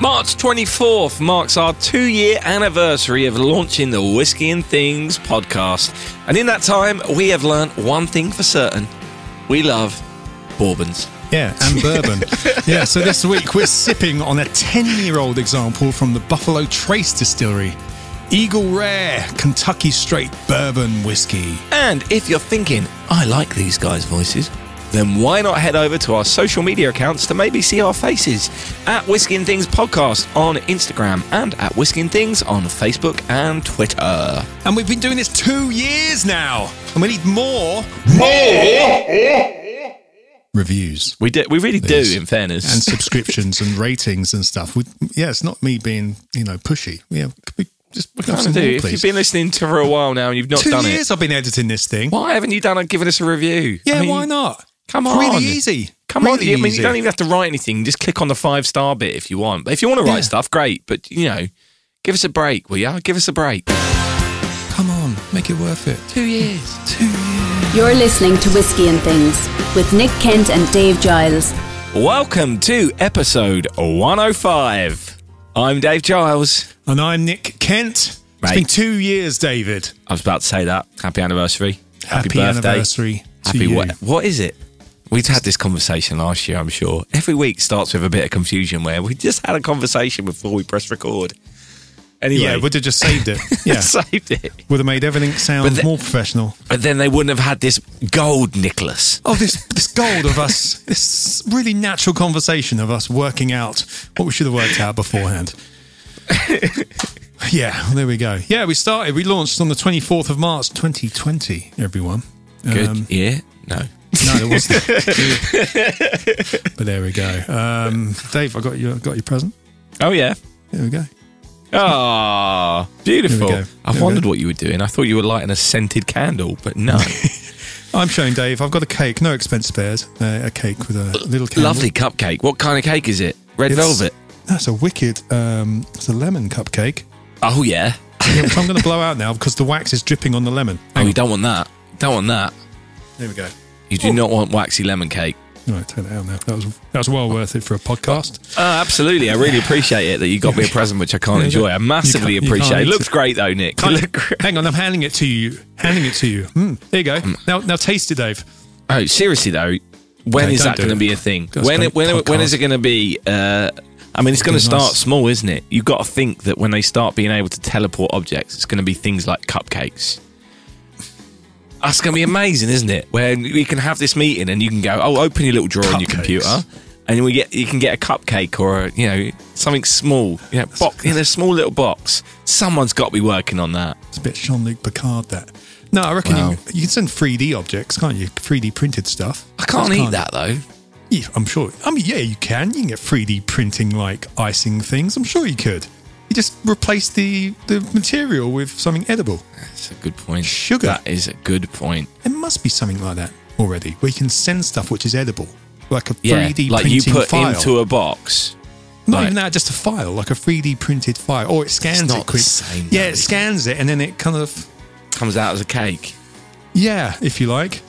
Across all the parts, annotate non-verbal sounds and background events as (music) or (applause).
March 24th marks our two year anniversary of launching the Whiskey and Things podcast. And in that time, we have learnt one thing for certain we love bourbons. Yeah, and bourbon. (laughs) yeah, so this week we're sipping on a 10 year old example from the Buffalo Trace Distillery. Eagle Rare Kentucky Straight Bourbon Whiskey. And if you're thinking, I like these guys' voices, then why not head over to our social media accounts to maybe see our faces at Whiskey and Things Podcast on Instagram and at Whiskey and Things on Facebook and Twitter. And we've been doing this two years now, and we need more More. reviews We do, we really do, in fairness. and subscriptions and ratings and stuff. We, yeah, it's not me being you know pushy. Yeah, could we just have Kinda some do. more, If you've been listening to for a while now and you've not two done years it, I've been editing this thing. why haven't you done it? Given us a review? Yeah, I mean, why not? Come It's on, really easy. Come on, really I mean, easy. you don't even have to write anything. Just click on the five star bit if you want. But if you want to write Yeah. stuff, great. But you know, give us a break, will you? Give us a break. Come on, make it worth it. Two years. Two years. You're listening to Whiskey and Things with Nick Kent and Dave Giles. Welcome to episode 105. I'm Dave Giles. And I'm Nick Kent. Mate. It's been two years, David. I was about to say that. Happy anniversary. Happy, birthday. anniversary to Happy you. what? What is it? We've had this conversation last year, I'm sure. Every week starts with a bit of confusion where we just had a conversation before we press record. Anyway, Yeah, would have just saved it. (laughs) Yeah, saved it. would have made everything sound But the- more professional. But then they wouldn't have had this gold, Nicholas. Oh, this this gold of us, (laughs) this really natural conversation of us working out what we should have worked out beforehand. (laughs) yeah, well, there we go. Yeah, we started. We launched on the twenty fourth of March, twenty twenty. Everyone, Good. Um, yeah? No. No, there wasn't. (laughs) but there we go. Um, Dave, I got you. I got your present. Oh, yeah. There we go. Ah, beautiful. Go. I There wondered what you were doing. I thought you were lighting a scented candle, but no. (laughs) I'm showing Dave. I've got a cake. No expense spared. Uh, a cake with a little candle. Lovely cupcake. What kind of cake is it? Red It's- velvet. That's a wicked. Um, it's a lemon cupcake. Oh, yeah. I'm going (laughs) to blow out now because the wax is dripping on the lemon. Oh, you don't want that. Don't want that. There we go. You do not want waxy lemon cake. Right, take that out now. That was that was well worth it for a podcast. Oh, absolutely. I really appreciate it that you got me a (laughs) present which I can't enjoy. I massively can't- you appreciate it. eat Looks it. great though, Nick. You look great. Hang on, I'm handing it to you. Handing it to you. Mm, there you go. Now, now taste it, Dave. Oh, seriously though, when No, is don't that do going to it. be a thing? That's When great when when is it going to be? Uh, I mean, it's going to Be nice. start small, isn't it? You've got to think that when they start being able to teleport objects, it's going to be things like cupcakes. That's going to be amazing, isn't it? Where we can have this meeting and you can go, oh, open your little drawer on your Cupcakes. computer, and we get you can get a cupcake or a, you know something small, you know, box, in a small little box. Someone's got to be working on that. It's a bit Jean Luc Picard. That. No, I reckon Wow. you, you can send 3D objects, can't you? 3D printed stuff. I can't eat that though. Yeah, I'm sure. I mean, yeah, you can. You can get 3D printing like icing things. I'm sure you could. You just replace the the material with something edible. That's a good point. Sugar. That is a good point. There must be something like that already, where you can send stuff which is edible, like a 3D Yeah, like you printing put file. into a box. Not like- even that, just a file, like a 3D printed file, or it scans it quick. same, yeah, though, it is it? scans it, and then it kind of comes out as a cake. yeah, if you like.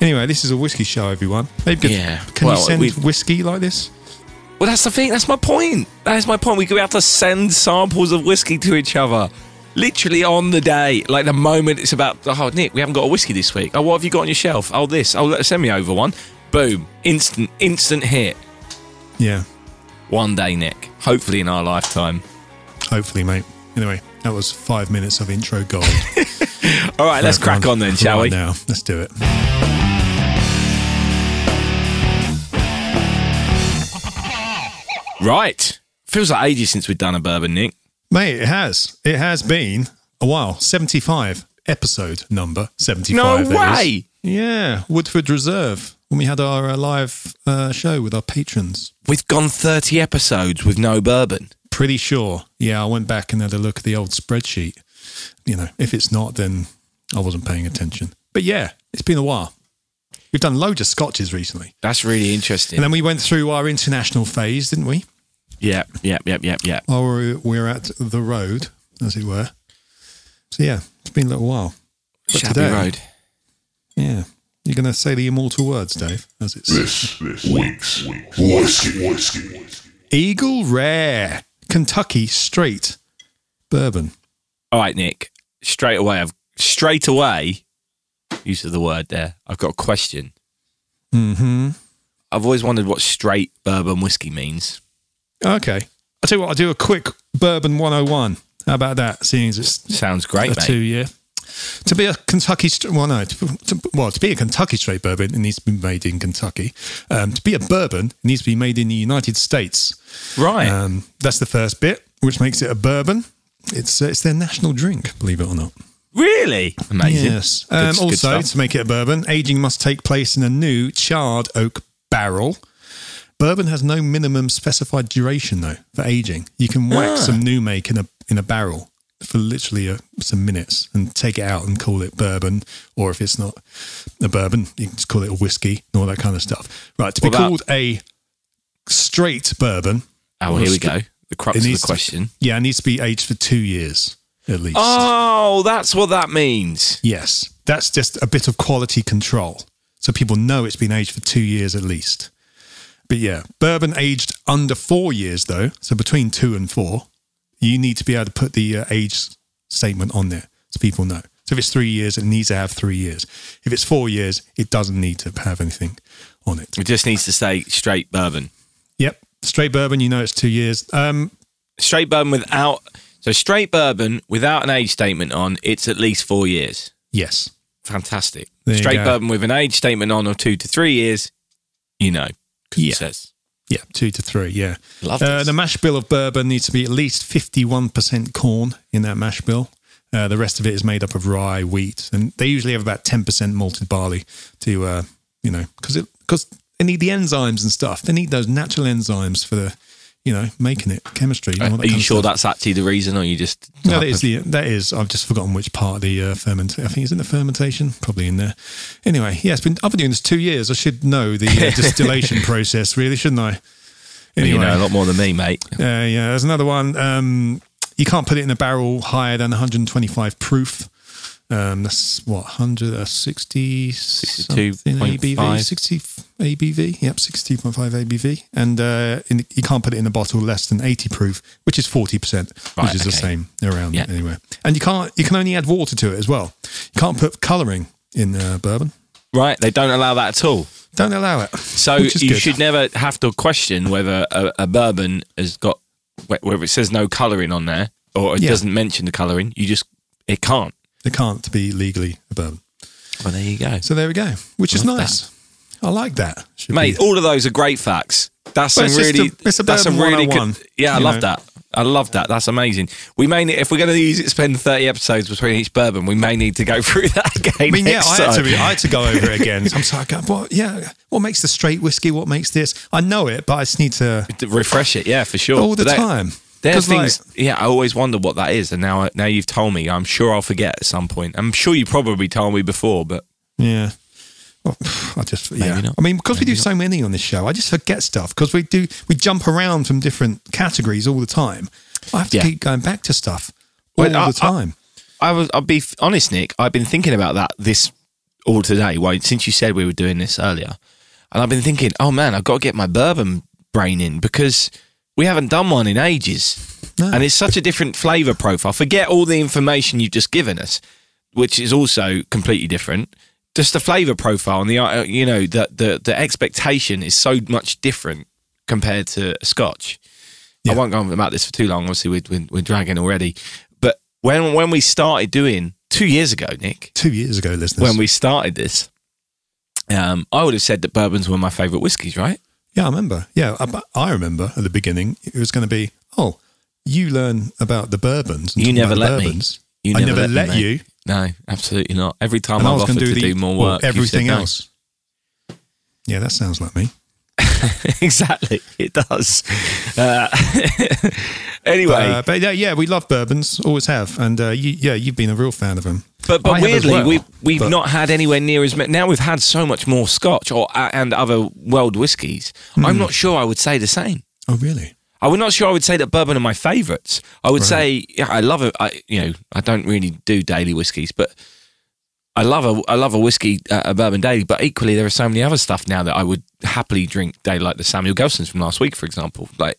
Anyway, this is a whiskey show, everyone. Maybe Yeah, Can well, you send whiskey like this? Well, that's the thing. That's my point. That is my point. We could be able to send samples of whiskey to each other, literally on the day, like the moment it's about. Oh, Nick, we haven't got a whiskey this week. Oh, what have you got on your shelf? Oh, this. Oh, send me over one. Boom, instant, instant hit. Yeah, One day, Nick. Hopefully in our lifetime. hopefully, mate. Anyway, that was five minutes of intro gold. (laughs) All right, let's crack on then, shall we? Now, let's do it. Right. Feels like ages since we've done a bourbon, Nick. Mate, it has. It has been a while. 75 episode number 75. No way. Yeah, Woodford Reserve when we had our uh, live uh, show with our patrons. We've gone 30 episodes with no bourbon. Pretty sure. Yeah, I went back and had a look at the old spreadsheet. You know, if it's not, then I wasn't paying attention. But yeah, it's been a while. We've done loads of scotches recently. That's really interesting. And then we went through our international phase, didn't we? Yeah, yeah, yeah, yeah, yeah. While we we're at the road, as it were. So yeah, it's been a little while. But Shabby today- Road. Yeah. You're going to say the immortal words, Dave, as it's. This, this week's whiskey, whiskey. Eagle Rare Kentucky Straight Bourbon. All right, Nick. Straight away, I've straight away. Use of the word there. I've got a question. Mm-hmm. I've always wondered what straight bourbon whiskey means. Okay. I'll tell you what, I'll do a quick Bourbon 101. How about that? Seeing as it's Sounds great, a mate. two year. To be a Kentucky, st- well, no, to, to, well, to be a Kentucky straight bourbon, it needs to be made in Kentucky. Um, to be a bourbon, it needs to be made in the United States. Right. Um, that's the first bit, which makes it a bourbon. It's uh, it's their national drink, believe it or not. really? Amazing. Yes. Good- Um, good also, stuff. to make it a bourbon, aging must take place in a new charred oak barrel. Bourbon has no minimum specified duration though for aging. You can whack Ah. some new make in a in a barrel for literally uh some minutes and take it out and call it bourbon. Or if it's not a bourbon, you can just call it a whiskey and all that kind of stuff. Right. To be about- called a straight bourbon. Oh, or here we go. The crux of the needs to- question. yeah, it needs to be aged for two years at least. Oh, that's what that means. Yes, that's just a bit of quality control. So people know it's been aged for two years at least. But yeah, bourbon aged under four years, though, so between two and four, you need to be able to put the uh, age statement on there so people know. So if it's three years, it needs to have three years. If it's four years, it doesn't need to have anything on it. It just needs to say straight bourbon. Yep, straight bourbon, you know it's two years. Um, Straight bourbon without. So straight bourbon without an age statement on, it's at least four years. yes, Fantastic. There straight bourbon with an age statement on of two to three years, you know. Yeah. It says. Yeah, two to three. Yeah. Love Uh, the mash bill of bourbon needs to be at least fifty-one percent corn in that mash bill. Uh, the rest of it is made up of rye, wheat, and they usually have about ten percent malted barley to, uh, you know, because because they need the enzymes and stuff. They need those natural enzymes for the, you know, making it chemistry. that Are you sure stuff. that's actually the reason, or you just? No, that is the that is. I've just forgotten which part of the uh, ferment. I think it's in the fermentation, probably in there. Anyway, yeah, it's been. I've been doing this two years. I should know the uh, (laughs) distillation process, really, shouldn't I? you know a lot more than me, mate. Uh, yeah, there's another one. Um, you can't put it in a barrel higher than 125 proof. Um, that's what 160 something 62.5. ABV, 60 ABV. Yep, 60.5 ABV, and uh, in, you can't put it in a bottle less than 80 proof, which is 40 percent, which Right, is the same around Yeah. anywhere. And you can't you can only add water to it as well. You can't put colouring in uh, bourbon. Right? They don't allow that at all. Don't allow it. So you good. should never have to question whether a, a bourbon has got whether it says no colouring on there or it Yeah. doesn't mention the colouring. You just it can't. It can't be legally a bourbon. Well, there you go, So there we go, which is Love nice. I like that. Should mate. All of those are great facts. That's Well, some really. a- it's a that's some really good. Yeah, I love know. that. I love that. That's amazing. We may need, if we're going to use it, spend thirty episodes between each bourbon. We may need to go (laughs) through that again. I mean, yeah, I had, I had to go over it again. (laughs) I'm sorry, what? Yeah, what makes the straight whiskey? What makes this? I know it, but I just need to refresh it. Yeah, for sure. all the that- time. There's 'Cause, like, things, yeah. I always wonder what that is, and now, now you've told me. I'm sure I'll forget at some point. I'm sure you probably told me before, but yeah. Well, I just yeah. not. I mean, because we do so many on this show, I just forget stuff because we do we jump around from different categories all the time. I have to Yeah. keep going back to stuff all Well, I- the time. I was. I'll be honest, Nick. I've been thinking about that this all today. Why? Since you said we were doing this earlier, and I've been thinking, oh man, I've got to get my bourbon brain in because we haven't done one in ages, No. and it's such a different flavour profile. Forget all the information you've just given us, which is also completely different. Just the flavour profile and the uh, you know the the the expectation is so much different compared to Scotch. I won't go on about this for too long. Obviously, we're, we're, we're dragging already. But when when we started doing two years ago, Nick, Two years ago, listeners. when we started this, um, I would have said that bourbons were my favourite whiskies, right? Yeah, I remember. Yeah, I, I remember at the beginning it was going to be, oh, you learn about the bourbons. And You never let me. bourbons. You I never never let me, mate. you. No, absolutely not. Every time And I I've was offered going to to do, do, the, more work, everything said no. else. Yeah, that sounds like me. (laughs) exactly, it does. Uh, (laughs) anyway, Uh, but yeah, yeah, we love bourbons, always have, and uh, you, yeah, you've been a real fan of them. But but as weirdly, well, we've we've but- not had anywhere near as many. Now we've had so much more Scotch or uh, and other world whiskies. I'm not sure I would say the same. Oh, really? I would not sure I would say that bourbon are my favourites. I would say yeah, I love it. I you know I don't really do daily whiskies, but I love a I love a whiskey, uh, a bourbon daily, but equally there are so many other stuff now that I would happily drink daily, like the Samuel Gelston's from last week, for example. Like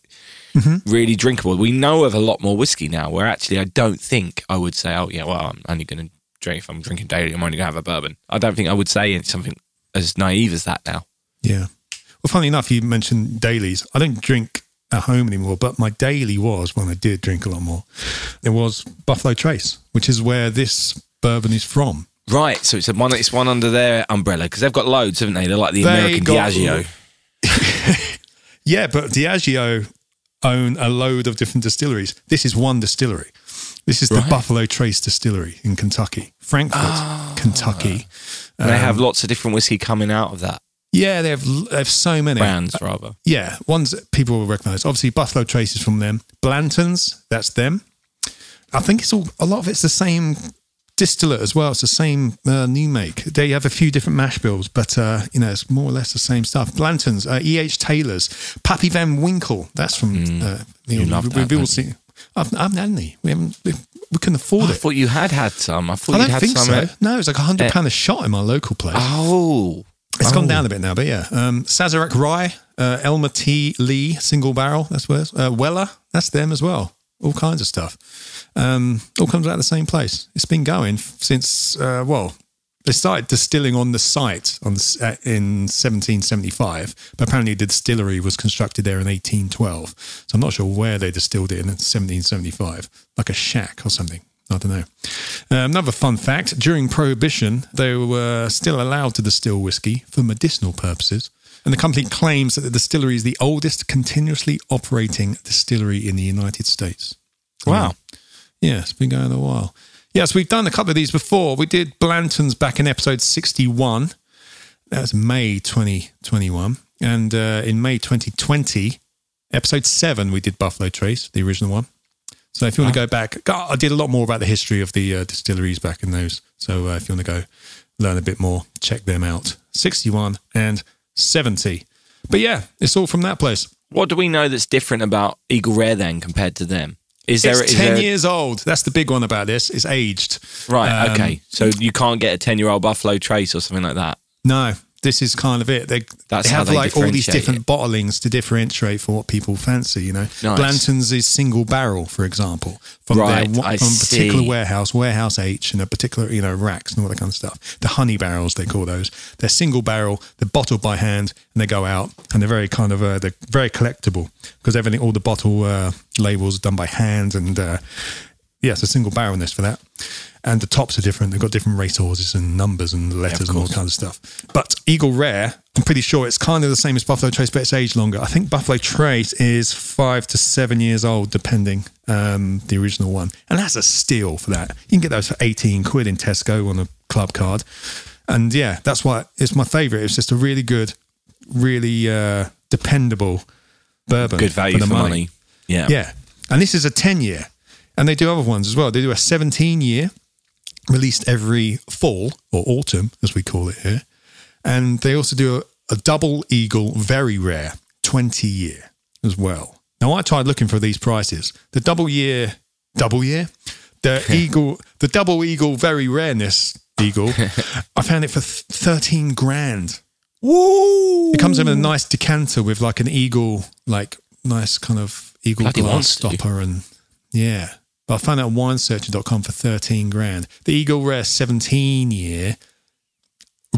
really drinkable. We know of a lot more whiskey now, where actually I don't think I would say, oh yeah, well I'm only going to drink if I'm drinking daily. I'm only going to have a bourbon. I don't think I would say something as naive as that now. Yeah. Well, funny enough, you mentioned dailies. I don't drink at home anymore, but my daily was when I did drink a lot more. It was Buffalo Trace, which is where this bourbon is from. Right, so it's a one. It's one under their umbrella because they've got loads, haven't they? They're like the They American got- Diageo. (laughs) Yeah, but Diageo own a load of different distilleries. This is one distillery. This is the Right. Buffalo Trace Distillery in Kentucky, Frankfort, Kentucky. And they Um, have lots of different whiskey coming out of that Yeah, they have they have so many brands, rather. Yeah, ones that people will recognise. Obviously, Buffalo Trace is from them. Blanton's, that's them. I think it's all a lot of it's the same distillate as well. It's the same uh, new make. They have a few different mash bills, but uh, you know it's more or less the same stuff. Blanton's, uh, E. H. Taylor's, Pappy Van Winkle. That's from. Uh, you know, Mm. love we, that, we've all seen. I've, I've had any. We haven't. We, we couldn't afford I it. thought you had had some. I thought I don't had think some. so. at- No, it's like a hundred pound a shot in my local place. Oh, It's Oh. gone down a bit now, but yeah. Um, Sazerac Rye, uh, Elmer T. Lee, single barrel. That's where it's, uh, Weller. That's them as well. All kinds of stuff. Um, all comes out of the same place. It's been going since uh, well, they started distilling on the site on uh, in 1775, but apparently the distillery was constructed there in 1812. So I'm not sure where they distilled it in 1775, like a shack or something. I don't know. Uh, another fun fact during Prohibition, they were still allowed to distill whiskey for medicinal purposes. And the company claims that the distillery is the oldest continuously operating distillery in the United States. wow. Yeah, it's been going a while. Yes, we've done a couple of these before. We did Blanton's back in episode 61. That was May 2021. And uh, in May 2020, episode 7, we did Buffalo Trace, the original one. So if you want to go back, I did a lot more about the history of the uh, distilleries back in those. So uh, if you want to go learn a bit more, check them out. 61 and 70. But yeah, it's all from that place. What do we know that's different about Eagle Rare then compared to them? Is there? It's is 10 there- years old. That's the big one about this. It's aged. Right. Um, okay. So you can't get a ten-year-old Buffalo Trace or something like that. No, this is kind of it. They, That's they have they like all these different bottlings to differentiate for what people fancy. You know, Nice. Blanton's is single barrel, for example, from Right, their from a particular warehouse, warehouse H, and a particular you know racks and all that kind of stuff. The honey barrels they call those. They're single barrel. They're bottled by hand, and they go out, and they're very kind of uh, they're very collectible because everything, all the bottle uh, labels are done by hand, and uh, yeah, it's a single barrelness for that. And the tops are different. They've got different racehorses and numbers and letters and all kinds of stuff. But Eagle Rare, I'm pretty sure it's kind of the same as Buffalo Trace, but it's aged longer. I think Buffalo Trace is five to seven years old, depending um, the original one, and that's a steal for that. You can get those for 18 quid in Tesco on a club card, and yeah, that's why it's my favourite. It's just a really good, really uh, dependable bourbon. Good value the for money. Yeah. yeah. And this is a 10 year. And they do other ones as well. They do a 17 year, released every fall or autumn, as we call it here. And they also do a, a double eagle, very rare, 20 year as well. Now, I tried looking for these prices. The double year, double year, the (laughs) eagle, the double eagle, very rareness eagle, (laughs) I found it for 13 grand. Woo! It comes in a nice decanter with like an eagle, like nice kind of eagle Bloody glass stopper, and yeah. But I found it on winesearcher.com for thirteen grand. The Eagle Rare seventeen year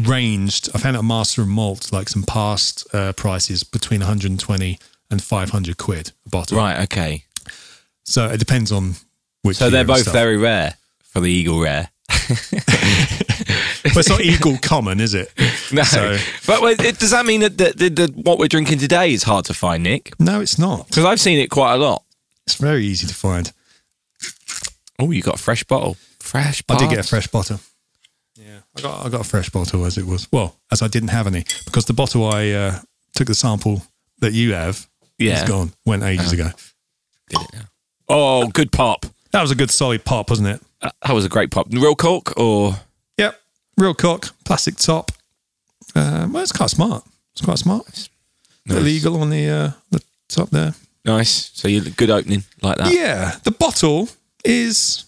ranged. I found on Master and Malt, like some past uh, prices between 120 and 500 quid a bottle. Right. Okay. So it depends on which. So they're both very rare for the Eagle Rare. (laughs) But it's not Eagle common, is it? No. So- but it, does that mean that the, the, the, what we're drinking today is hard to find, Nick? No, it's not. Because I've seen it quite a lot. It's very easy to find. Oh, you got a fresh bottle. Fresh I did get a fresh bottle. Yeah, I got I got a fresh bottle as it was. Well, as I didn't have any because the bottle I uh, took the sample that you have Yeah. is gone. Went ages ago. Did it now. Oh, good pop. That was a good solid pop, wasn't it? Uh, That was a great pop. Real cork or Yep. Real cork, plastic top. Uh, well, it's quite smart. It's quite smart. Illegal on the uh, the top there. nice. So you good opening like that. Yeah, the bottle is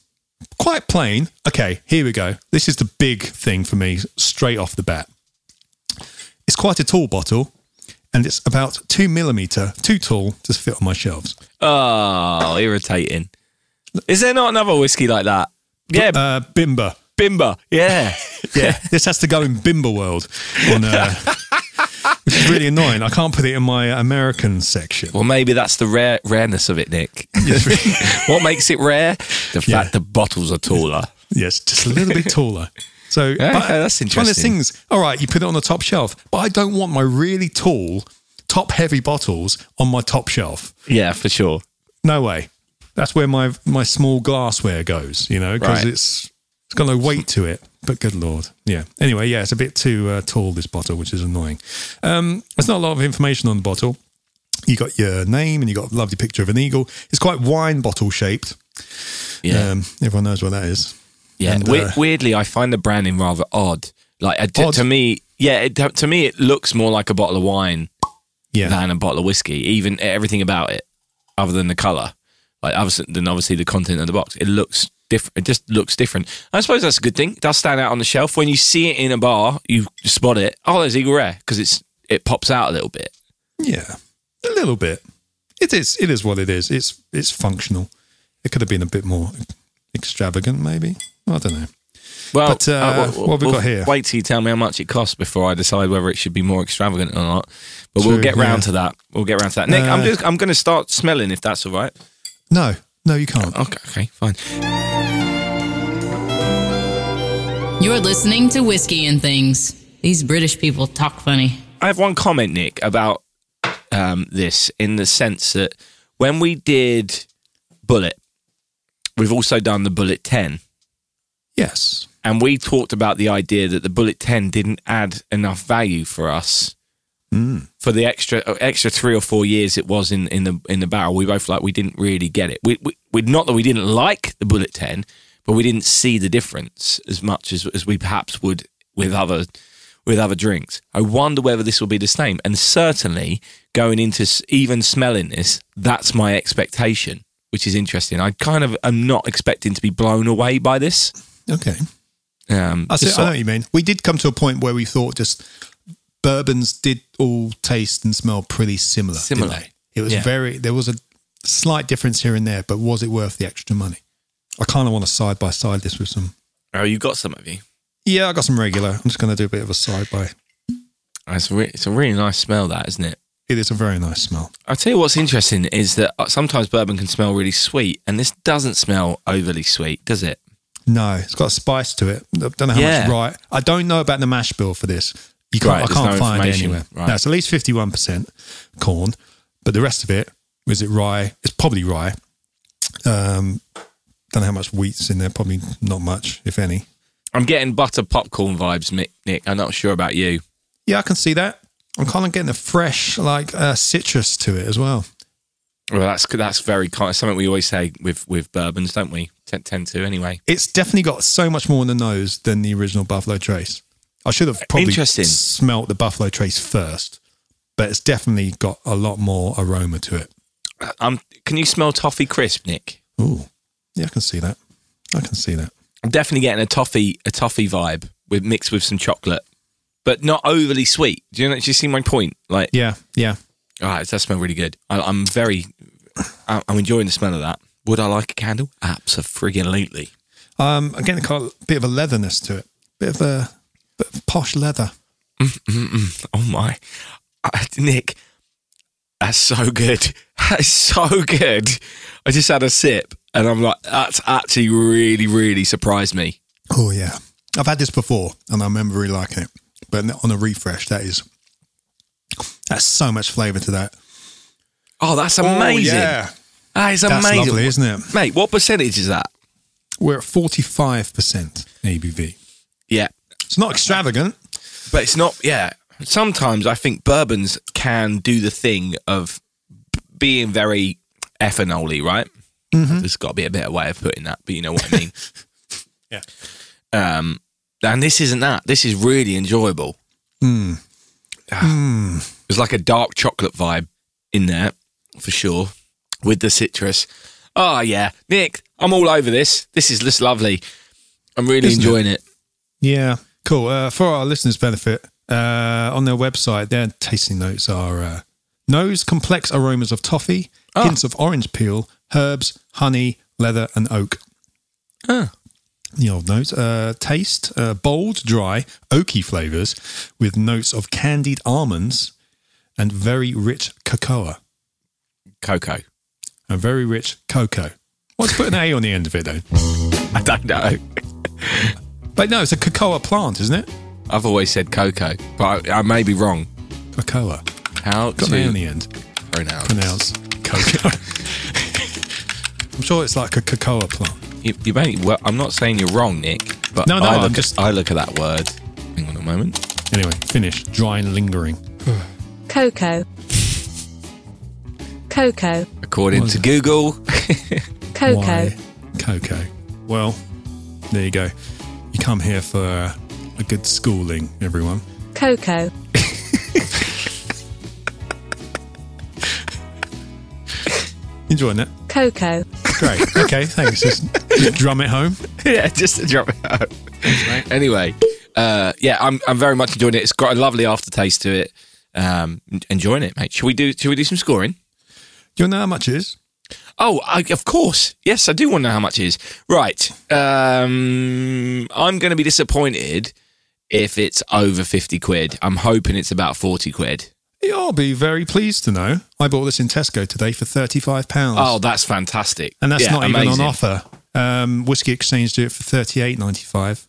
quite plain. Okay, here we go. This is the big thing for me straight off the bat. It's quite a tall bottle, and it's about two millimeter, too tall to fit on my shelves. Oh, irritating. Is there not another whiskey like that? Yeah, Uh, Bimber. Bimber. Yeah. (laughs) Yeah, this has to go in Bimber World, on, uh, (laughs) which is really annoying. I can't put it in my American section. Well, maybe that's the rare rareness of it, Nick. (laughs) what makes it rare? The fact Yeah. the bottles are taller. Yes, just a little bit (laughs) taller. So Yeah, but that's it's One of those interesting. things. All right, you put it on the top shelf, but I don't want my really tall, top heavy bottles on my top shelf. Yeah, for sure. No way. That's where my my small glassware goes. You know, because Right. it's got no weight to it. But good lord, yeah. Anyway, yeah, it's a bit too uh, tall this bottle, which is annoying. Um, there's not a lot of information on the bottle. You got your name and you got a lovely picture of an eagle. It's quite wine bottle shaped. Yeah. Um, everyone knows what that is. Yeah, And, we- uh, weirdly, I find the branding rather odd. Like uh, to, Odd? to me, yeah, it, to me, it looks more like a bottle of wine Yeah. than a bottle of whiskey. Even everything about it, other than the color, like obviously, then obviously the content of the box, it looks different. It just looks different. I suppose that's a good thing. It does stand out on the shelf when you see it in a bar. You spot it. Oh, there's Eagle Rare because it's it pops out a little bit. Yeah, a little bit. It is. It is what it is. It's it's functional. It could have been a bit more extravagant, maybe. I don't know. Well, But, uh, what have we got here? Wait till you tell me how much it costs before I decide whether it should be more extravagant or not. But we'll get round yeah. to that. We'll get round to that. Nick, I'm Uh, just I'm going to start smelling if that's all right. No, no, you can't. Okay, okay, fine. You're listening to Whiskey and Things. These British people talk funny. I have one comment, Nick, about um, this in the sense that when we did Bulleit, we've also done the Bulleit 10. Yes. And we talked about the idea that the Bulleit 10 didn't add enough value for us for the extra uh, extra three or four years it was in, in the in the barrel. We both like we didn't really get it. We, we, we not that we didn't like the Bulleit 10, but we didn't see the difference as much as, as we perhaps would with other with other drinks. I wonder whether this will be the same. And certainly going into even smelling this, that's my expectation, which is interesting. I kind of am not expecting to be blown away by this. Okay. Um, I, see, I know what you mean. We did come to a point where we thought just bourbons did all taste and smell pretty similar. didn't Similar. they? It was Yeah. very. There was a slight difference here and there, but was it worth the extra money? I kind of want to side by side this with some. oh, you got some of you. Yeah, I got some regular. I'm just going to do a bit of a side by. It's a, re- it's a really nice smell, that isn't it? It is a very nice smell. I'll tell you what's interesting is that uh, sometimes bourbon can smell really sweet, and this doesn't smell overly sweet, does it? No, it's got a spice to it. I don't know how Yeah. much rye. I don't know about the mash bill for this. You can't. Right, I can't no find it anywhere. Right. No, it's at least fifty-one percent corn, but the rest of it, is it rye? It's probably rye. Um, don't know how much wheat's in there. Probably not much, if any. I'm getting butter popcorn vibes, Mick. Nick. I'm not sure about you. Yeah, I can see that. I'm kind of getting a fresh, like uh, citrus to it as well. Well, that's that's very kind. Something we always say with with bourbons, don't we? Tend, tend to anyway. It's definitely got so much more in the nose than the original Buffalo Trace. I should have probably Interesting. smelt the Buffalo Trace first, but it's definitely got a lot more aroma to it. Um, can you smell toffee crisp, Nick? Ooh, yeah, I can see that. I can see that. I'm definitely getting a toffee a toffee vibe with mixed with some chocolate, but not overly sweet. Do you know? Do you see my point? Like, Yeah, yeah. all right, it does smell really good. I, I'm very, I'm enjoying the smell of that. Would I like a candle? Absolutely. Um, again, got a bit of a leatherness to it. Bit of a posh leather. Mm, mm, mm. Oh my, Uh, Nick, that's so good. (laughs) That's so good. I just had a sip, and I'm like, that's actually really, really surprised me. Oh yeah, I've had this before, and I remember really liking it. But on a refresh, that is that's so much flavour to that. Oh, that's amazing. Oh, yeah, That is that's amazing, lovely, isn't it? mate? What percentage is that? We're at forty-five percent ABV. Yeah, It's not extravagant. but it's not. Yeah, sometimes I think bourbons can do the thing of b- being very ethanol right? There's got to be a better way of putting that, but you know what I mean. (laughs) Yeah. Um, and this isn't that. This is really enjoyable. Ah. There's like a dark chocolate vibe in there for sure with the citrus. Oh yeah, Nick, I'm all over this. This is just lovely. I'm really Isn't it? enjoying it. Yeah, cool. Uh, for our listeners' benefit, uh, on their website, their tasting notes are uh, nose complex aromas of toffee, Ah. hints of orange peel, herbs, honey, leather, and oak. Ah. The old notes. Uh, taste uh, bold, dry, oaky flavors with notes of candied almonds and very rich cocoa. Cocoa. A very rich cocoa. Let's put an A on the end of it, though. (laughs) I don't know. But no, it's a cocoa plant, isn't it? I've always said cocoa, but I, I may be wrong. Cocoa. How Got an A on to the end. pronounce? pronounce cocoa. (laughs) I'm sure it's like a cocoa plant. You, you may, well, I'm not saying you're wrong, Nick, but No, no, I, I'm look just- at, I look at that word. Hang on a moment. Anyway, finish. Dry and lingering. Cocoa. Cocoa. According What to is it? Google, (laughs) Cocoa. Why cocoa? Well, there you go. You come here for uh, a good schooling, everyone. Coco. (laughs) Enjoying that? Coco. Great. Okay, thanks. Just, just drum it home. (laughs) yeah, just to drop it out. Anyway, uh, yeah, I'm I'm very much enjoying it. It's got a lovely aftertaste to it. Um, enjoying it, mate. Should we do? Should we do some scoring? Do you know how much it is? Oh, I, of course. Yes, I do want to know how much it is. Right. Um, I'm going to be disappointed if it's over 50 quid. I'm hoping it's about 40 quid. I'll be very pleased to know. I bought this in Tesco today for thirty-five pounds. Oh, that's fantastic. and that's Yeah, not even on offer. Um, Whiskey Exchange do it for thirty-eight ninety-five.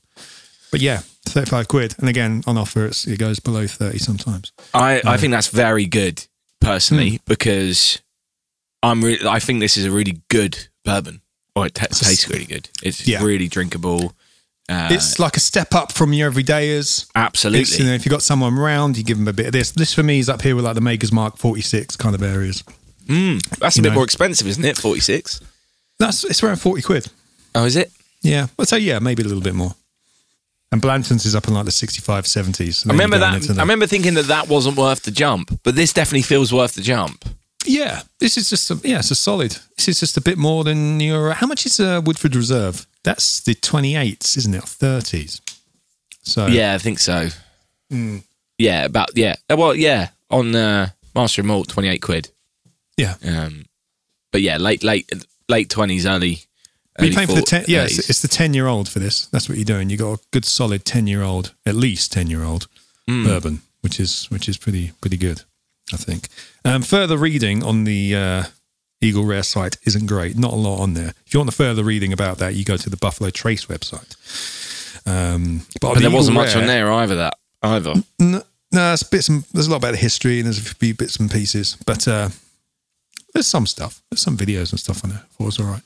But yeah, thirty-five quid. And again, on offer, it's, it goes below thirty sometimes. I, I think that's very good, personally, because I'm really, I think this is a really good bourbon. Or it ta tastes really good. It's Yeah. really drinkable. Uh, it's like a step up from your everydayers. absolutely. It's, you know, if you've got someone around, you give them a bit of this. This for me is up here with like the Maker's Mark 46 kind of areas. that's a bit know. more expensive, isn't it? 46. That's it's around 40 quid. Oh, is it? Yeah, I'd say yeah, maybe a little bit more. And Blanton's is up in like the 65, 70s. I remember that. I remember thinking that that wasn't worth the jump, but this definitely feels worth the jump. Yeah, this is just a, yeah, it's a solid. This is just a bit more than your. How much is uh, Woodford Reserve? That's the 28s, isn't it? 30s. So Yeah, I think so. Hmm. Yeah, about yeah. Uh, Well, yeah, on uh, Master and Malt, twenty eight quid. yeah. Um, but yeah, late late late twenties, early. Are you early paying for the ten? 40s. Yeah, it's, it's the ten year old for this. That's what you're doing. You got a good solid ten year old, at least ten year old Hmm. bourbon, which is which is pretty pretty good, I think. Um, further reading on the uh, Eagle Rare site isn't great. Not a lot on there. If you want the further reading about that, you go to the Buffalo Trace website. Um, but but the there wasn't Eagle much on there either. That either. No, no, there's bits and there's a lot about the history and there's a few bits and pieces, but uh, there's some stuff. There's some videos and stuff on there. I thought it was all right.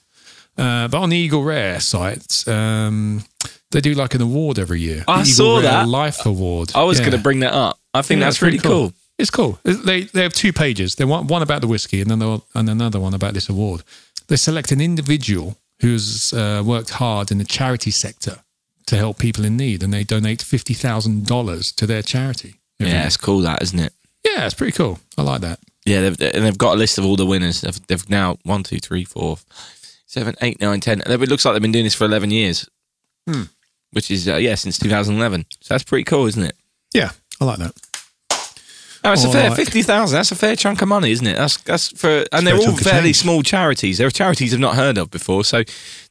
Uh, but on the Eagle Rare site, um, they do like an award every year. I Eagle saw Rare that. Life Award. I was Yeah. going to bring that up. I think Yeah, that's it's really pretty cool. It's cool. They they have two pages. They want one about the whiskey and then and another one about this award. They select an individual who's uh, worked hard in the charity sector to help people in need, and they donate fifty thousand dollars to their charity. Yeah, it's cool, that isn't it? Yeah, it's pretty cool. I like that. Yeah, they've, and they've got a list of all the winners. They've, they've now one, two, three, four, seven, eight, nine, ten. It looks like they've been doing this for eleven years, Hmm. which is uh, yeah since 2011. So that's pretty cool, isn't it? Yeah, I like that. Oh, it's a fair right. fifty thousand. That's a fair chunk of money, isn't it? That's that's for, and they're all fairly small charities. They're charities I've not heard of before, so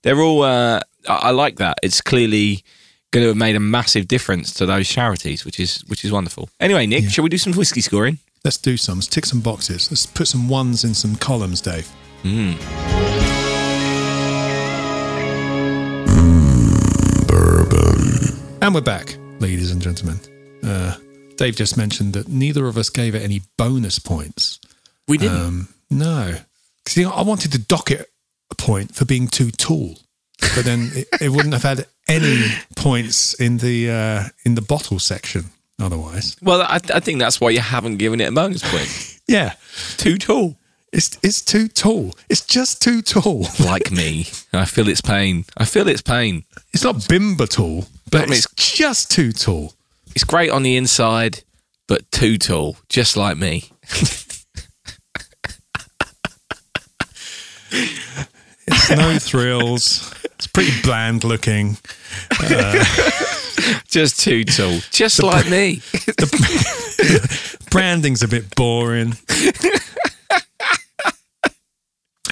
they're all. Uh, I, I like that. It's clearly going to have made a massive difference to those charities, which is which is wonderful. Anyway, Nick, shall we do some whiskey scoring? Let's do some. Let's tick some boxes. Let's put some ones in some columns, Dave. Bourbon. And we're back, ladies and gentlemen. Uh, Dave just mentioned that neither of us gave it any bonus points. We didn't. Um, no. See, I wanted to dock it a point for being too tall, but then it, it wouldn't have had any points in the uh, in the bottle section otherwise. well, I, I think that's why you haven't given it a bonus point. (laughs) Yeah, Too tall. it's it's too tall. It's just too tall. (laughs) like me. I feel its pain. I feel its pain. It's not bimber tall, but I mean, it's just too tall. It's great on the inside, but too tall, just like me. It's no thrills. It's pretty bland looking. (laughs) Just too tall. Just like me. (laughs) Branding's a bit boring.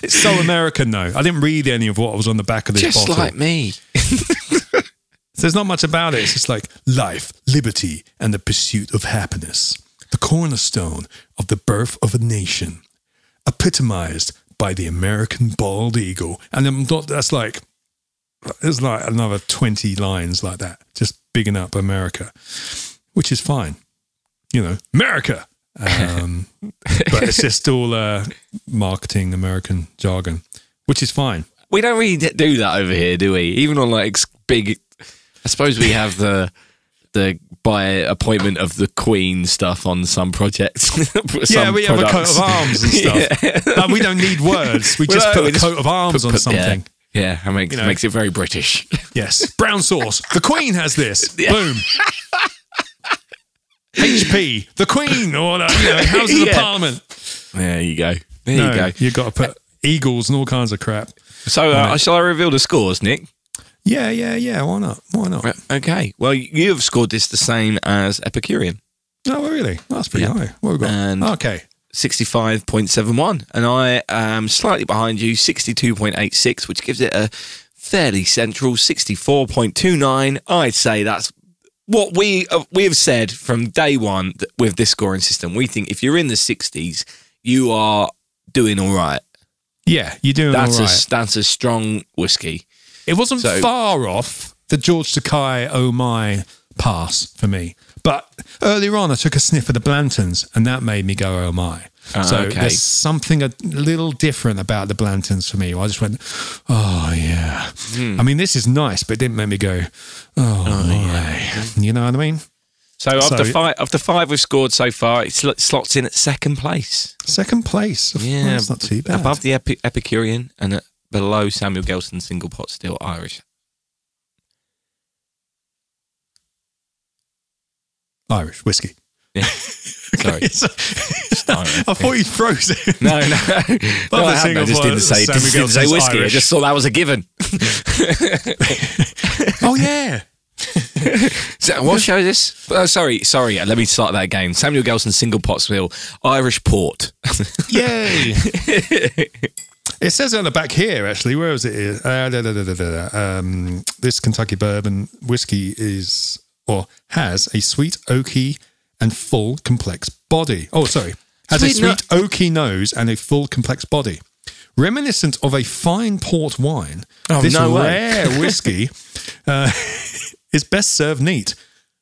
It's so American though. I didn't read any of what was on the back of this Just bottle. like me. (laughs) There's not much about it. It's just like life, liberty, and the pursuit of happiness. The cornerstone of the birth of a nation, epitomized by the American bald eagle. And I'm not, that's like, there's like another 20 lines like that, just bigging up America, which is fine. You know, America. Um, (laughs) but it's just all uh, marketing American jargon, which is fine. We don't really do that over here, do we? Even on like ex- big. I suppose we have the the by appointment of the Queen stuff on some projects. (laughs) yeah, Some we have a coat of arms and stuff. (laughs) Like, we don't need words. We just no, put we a just coat of arms on Put- something. Yeah, yeah that makes, You know. makes it very British. (laughs) Yes. Brown sauce. The Queen has this. Boom. HP. The Queen. Or the you know, Houses Yeah. of Parliament. there you go. There no, you go. You've got to put eagles and all kinds of crap. So, uh, shall I reveal the scores, Nick? Yeah, yeah, yeah. Why not? Why not? Right, Okay. Well, you have scored this the same as Epicurean, Oh, really? That's pretty Yeah. high. What have we got? And- okay. 65.71. And I am slightly behind you, 62.86, which gives it a fairly central 64.29. I'd say that's what we uh, we have said from day one with this scoring system. We think if you're in the 60s, you are doing all right. Yeah, you're doing That's all a that's a strong whiskey. It wasn't So- far off the George Takei Oh My pass for me. But earlier on, I took a sniff of the Blantons and that made me go, oh my. Ah, so okay. there's something a little different about the Blantons for me. I just went, oh yeah. Hmm. I mean, this is nice, but it didn't make me go, oh, my. You know what I mean? So after So- five after five we've scored so far, it sl- slots in at second place. Second place. Yeah, That's not too bad. Above the Epi- Epicurean and uh, below Samuel Gelston single pot still Irish. Irish whiskey. Yeah. (laughs) Sorry. Irish, (laughs) I thought you froze it. (laughs) No, no. no I. I just didn't say, just didn't say whiskey. I just thought that was a given. oh, yeah. So, what show is this? Oh, sorry, sorry. Let me start that again. Samuel Gelston single pot still Irish port. Yay! It says on the back here, actually. Where is it? Uh, da, da, da. Um, this Kentucky bourbon whiskey is, or has, a sweet, oaky, and full, complex body. Oh, sorry. Has a Sweet no- oaky nose and a full, complex body. Reminiscent of a fine port wine, Oh, this no rare (laughs) whiskey uh, (laughs) is best served neat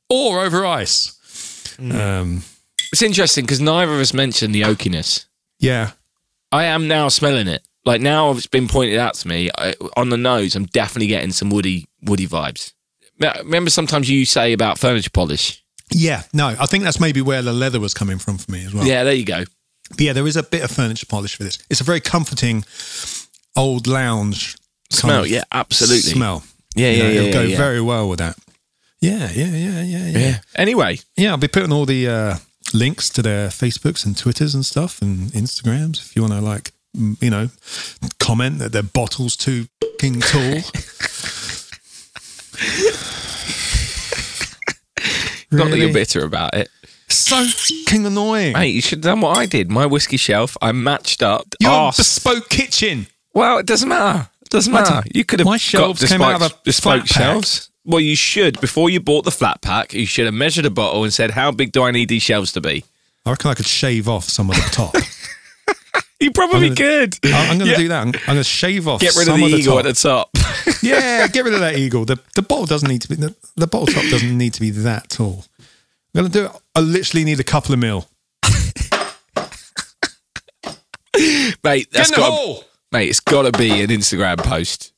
or over ice. Hmm. Um, it's interesting because neither of us mentioned the oakiness. yeah, I am now smelling it. Like now it's been pointed out to me I, on the nose. I'm definitely getting some woody, woody vibes. Remember, sometimes you say about furniture polish. Yeah, no, I think that's maybe where the leather was coming from for me as well. Yeah, there you go. But yeah, there is a bit of furniture polish for this. It's a very comforting old lounge Smell, yeah, absolutely. Smell. Yeah, You yeah, know, yeah, It'll go yeah, yeah. very well with that. Yeah, yeah, yeah, yeah, yeah. Yeah. Anyway, Yeah, I'll be putting all the uh, links to their Facebooks and Twitters and stuff and Instagrams if you want to like, you know, comment that their bottle's too fucking tall. not that you're bitter about it. so fucking annoying. Mate, you should have done what I did. My whiskey shelf, I matched up. Your arse- bespoke kitchen. Well, it doesn't matter. It doesn't My- matter. You could have my got shelves came bespoke, out of a bespoke shelves. Well, you should before you bought the flat pack. You should have measured a bottle and said, "How big do I need these shelves to be?" I reckon I could shave off some of the top. (laughs) (laughs) You probably I'm could. I- (laughs) I'm going to Yeah. do that. I'm, I'm going to shave off Get rid of the the eagle top. at the top. (laughs) yeah, get rid of that eagle. The the bottle doesn't need to be the, the bottle top doesn't need to be that tall. I'm gonna do it. I literally need a couple of mil. mate, that's Get in the got hole. mate. It's got to be an Instagram post.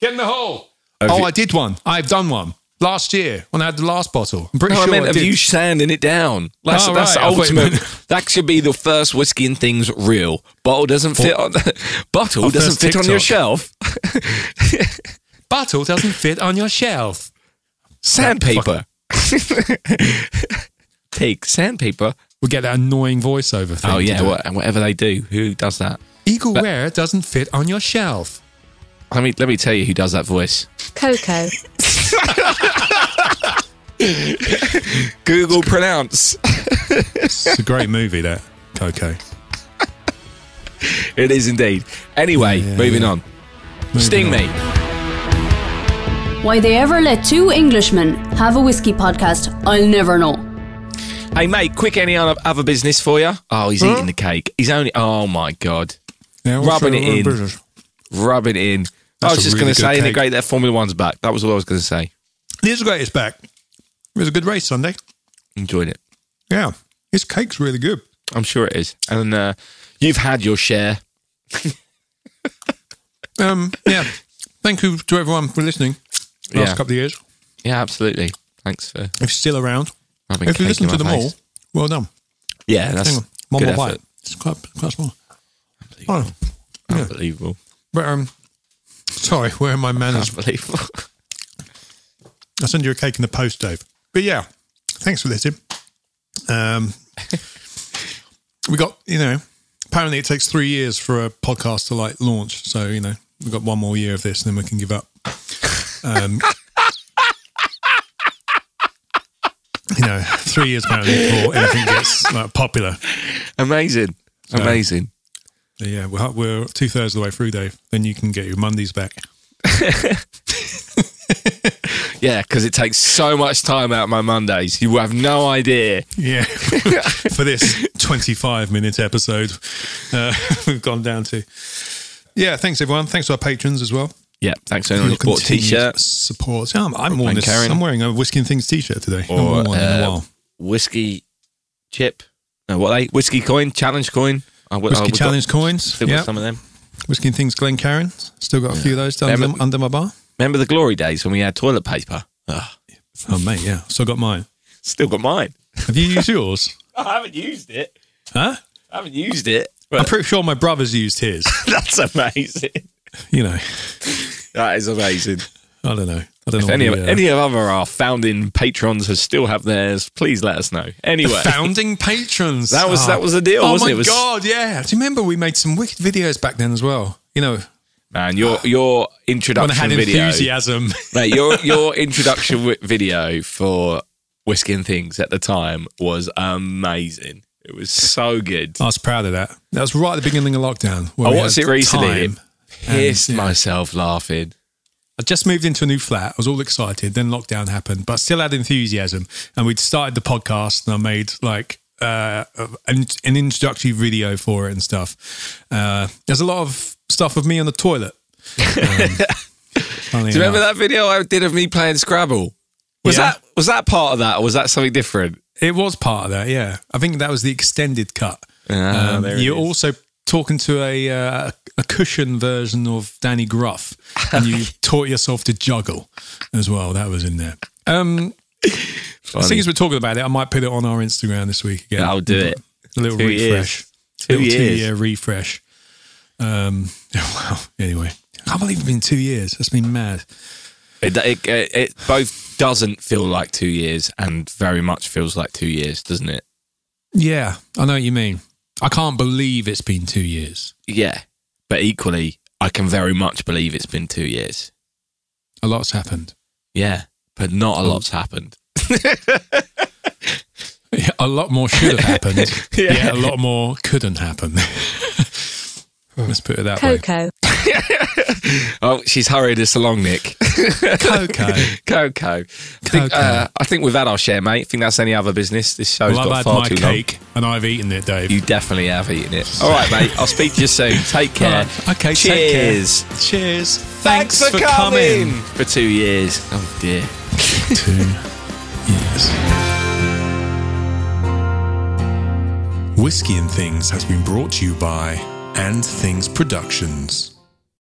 Get in the hole. Have oh, you- I did one. I've done one last year when I had the last bottle. I'm pretty No, sure I meant I of did. you sanding it down. That's, Oh, that's right. I ultimate. (laughs) that should be the first whiskey and things real. Bottle doesn't fit on. (laughs) bottle doesn't first fit on your shelf. (laughs) bottle doesn't fit on your shelf. Sandpaper. Take sandpaper. We get that annoying voiceover thing. Oh yeah, do what, whatever they do. Who does that? Eagle Rare doesn't fit on your shelf. Let me let me tell you who does that voice. Coco. (laughs) Google pronounce. It's a great movie, that Coco. it is indeed. Anyway, Yeah, moving yeah. on. Sting on. me. Why they ever let two Englishmen have a whiskey podcast, I'll never know. Hey mate, quick any other other business for you? Oh, he's eating the cake. He's only. Oh my god, Yeah, Rubbing show it in. British. rubbing it in. I was just really going to good say, isn't it cake. great that Formula One's back? That was what I was going to say. This great is back. It was a good race Sunday. Enjoyed it. Yeah. His cake's really good. I'm sure it is. And uh, you've had your share. (laughs) Um, yeah. Thank you to everyone for listening last Yeah. couple of years. Yeah, absolutely. Thanks for If you're still around, if you listen to them all, well done. Yeah, that's Hang on. One good more effort. bite. It's quite, quite small. Oh, yeah. Unbelievable. but, um, sorry, where are my manners? Unbelievable. (laughs) I'll send you a cake in the post, Dave. But yeah, thanks for listening. Um, we got, you know, apparently it takes three years for a podcast to like launch. So, you know, we've got one more year of this and then we can give up. Um, (laughs) you know, three years apparently before anything gets like, popular. Amazing. Amazing. Yeah, we're, we're two thirds of the way through, Dave. Then you can get your Mondays back. (laughs) Yeah, because it takes so much time out of my Mondays. You have no idea. Yeah, (laughs) for this 25 minute episode, uh, (laughs) we've gone down to. Yeah, thanks everyone. Thanks to our patrons as well. Yeah, thanks who Your bought t-shirts Support. Yeah, I'm, I'm, wearing this, I'm wearing a Whiskey and Things t shirt today. Or worn one in a uh, while. whiskey chip. No, what are they? Whiskey coin, challenge coin. I, Whiskey I- we've got- Challenge coins. Still got some of them. Whiskey and Things Glencairn. Still got a few of those under, under my bar. Remember the glory days when we had toilet paper? Ugh, Oh, mate, yeah. Still got mine. still got mine. Have you used yours? (laughs) I haven't used it. Huh? I haven't used it. I'm pretty sure my brother's used his. (laughs) that's amazing. You know, That is amazing. I don't know. I don't If know. any what of, the, uh, any of other our founding patrons has still have theirs, please let us know. Anyway, (laughs) founding patrons. That was- Oh. that was the deal, Oh wasn't my it? It was- god, yeah. Do you remember we made some wicked videos back then as well? You know, man, your your introduction had video, enthusiasm. (laughs) mate, your (laughs) your introduction video for whiskey and things at the time was amazing. It was so good. I was proud of that. That was right at the beginning of lockdown. I watched it recently. time. Pissed And, yeah. myself laughing. I just moved into a new flat. I was all excited. Then lockdown happened, but still had enthusiasm. And we'd started the podcast, and I made like uh, an, an introductory video for it and stuff. Uh, there's a lot of stuff of me on the toilet. Um, (laughs) Do you remember that video I did of me playing Scrabble? Was Yeah. that was that part of that, or was that something different? It was part of that, yeah. I think that was the extended cut. Ah, Um, you're is. also talking to a uh, a cushion version of Danny Gruff, and you (laughs) taught yourself to juggle as well. That was in there. Um, as soon as we're talking about it, I might put it on our Instagram this week again. I'll do it. A little Two refresh. years. Two little years. two year refresh. Um, (laughs) wow. Anyway, I can't believe it's been two years. That's been mad. It, it, it, it both doesn't feel like two years and very much feels like two years, doesn't it? Yeah, I know what you mean. I can't believe it's been two years. Yeah. But equally, I can very much believe it's been two years. A lot's happened. Yeah. But not a lot's happened. Yeah, (laughs) a lot more should have happened. (laughs) Yeah. yeah. a lot more couldn't happen. (laughs) Let's put it that way. Coco. Oh, she's hurried us along, Nick. Coco. Coco. I think, Coco. uh, I think we've had our share, mate. I think that's any other business. This show's Well, got I've had my too cake and I've eaten it, Dave. You definitely have eaten it. All right, mate. I'll speak to you soon. Take care. All right. Okay, take care. Cheers. Cheers. Thanks, for, coming. For two years. Oh, dear. Two years. Whiskey and Things has been brought to you by And Things Productions.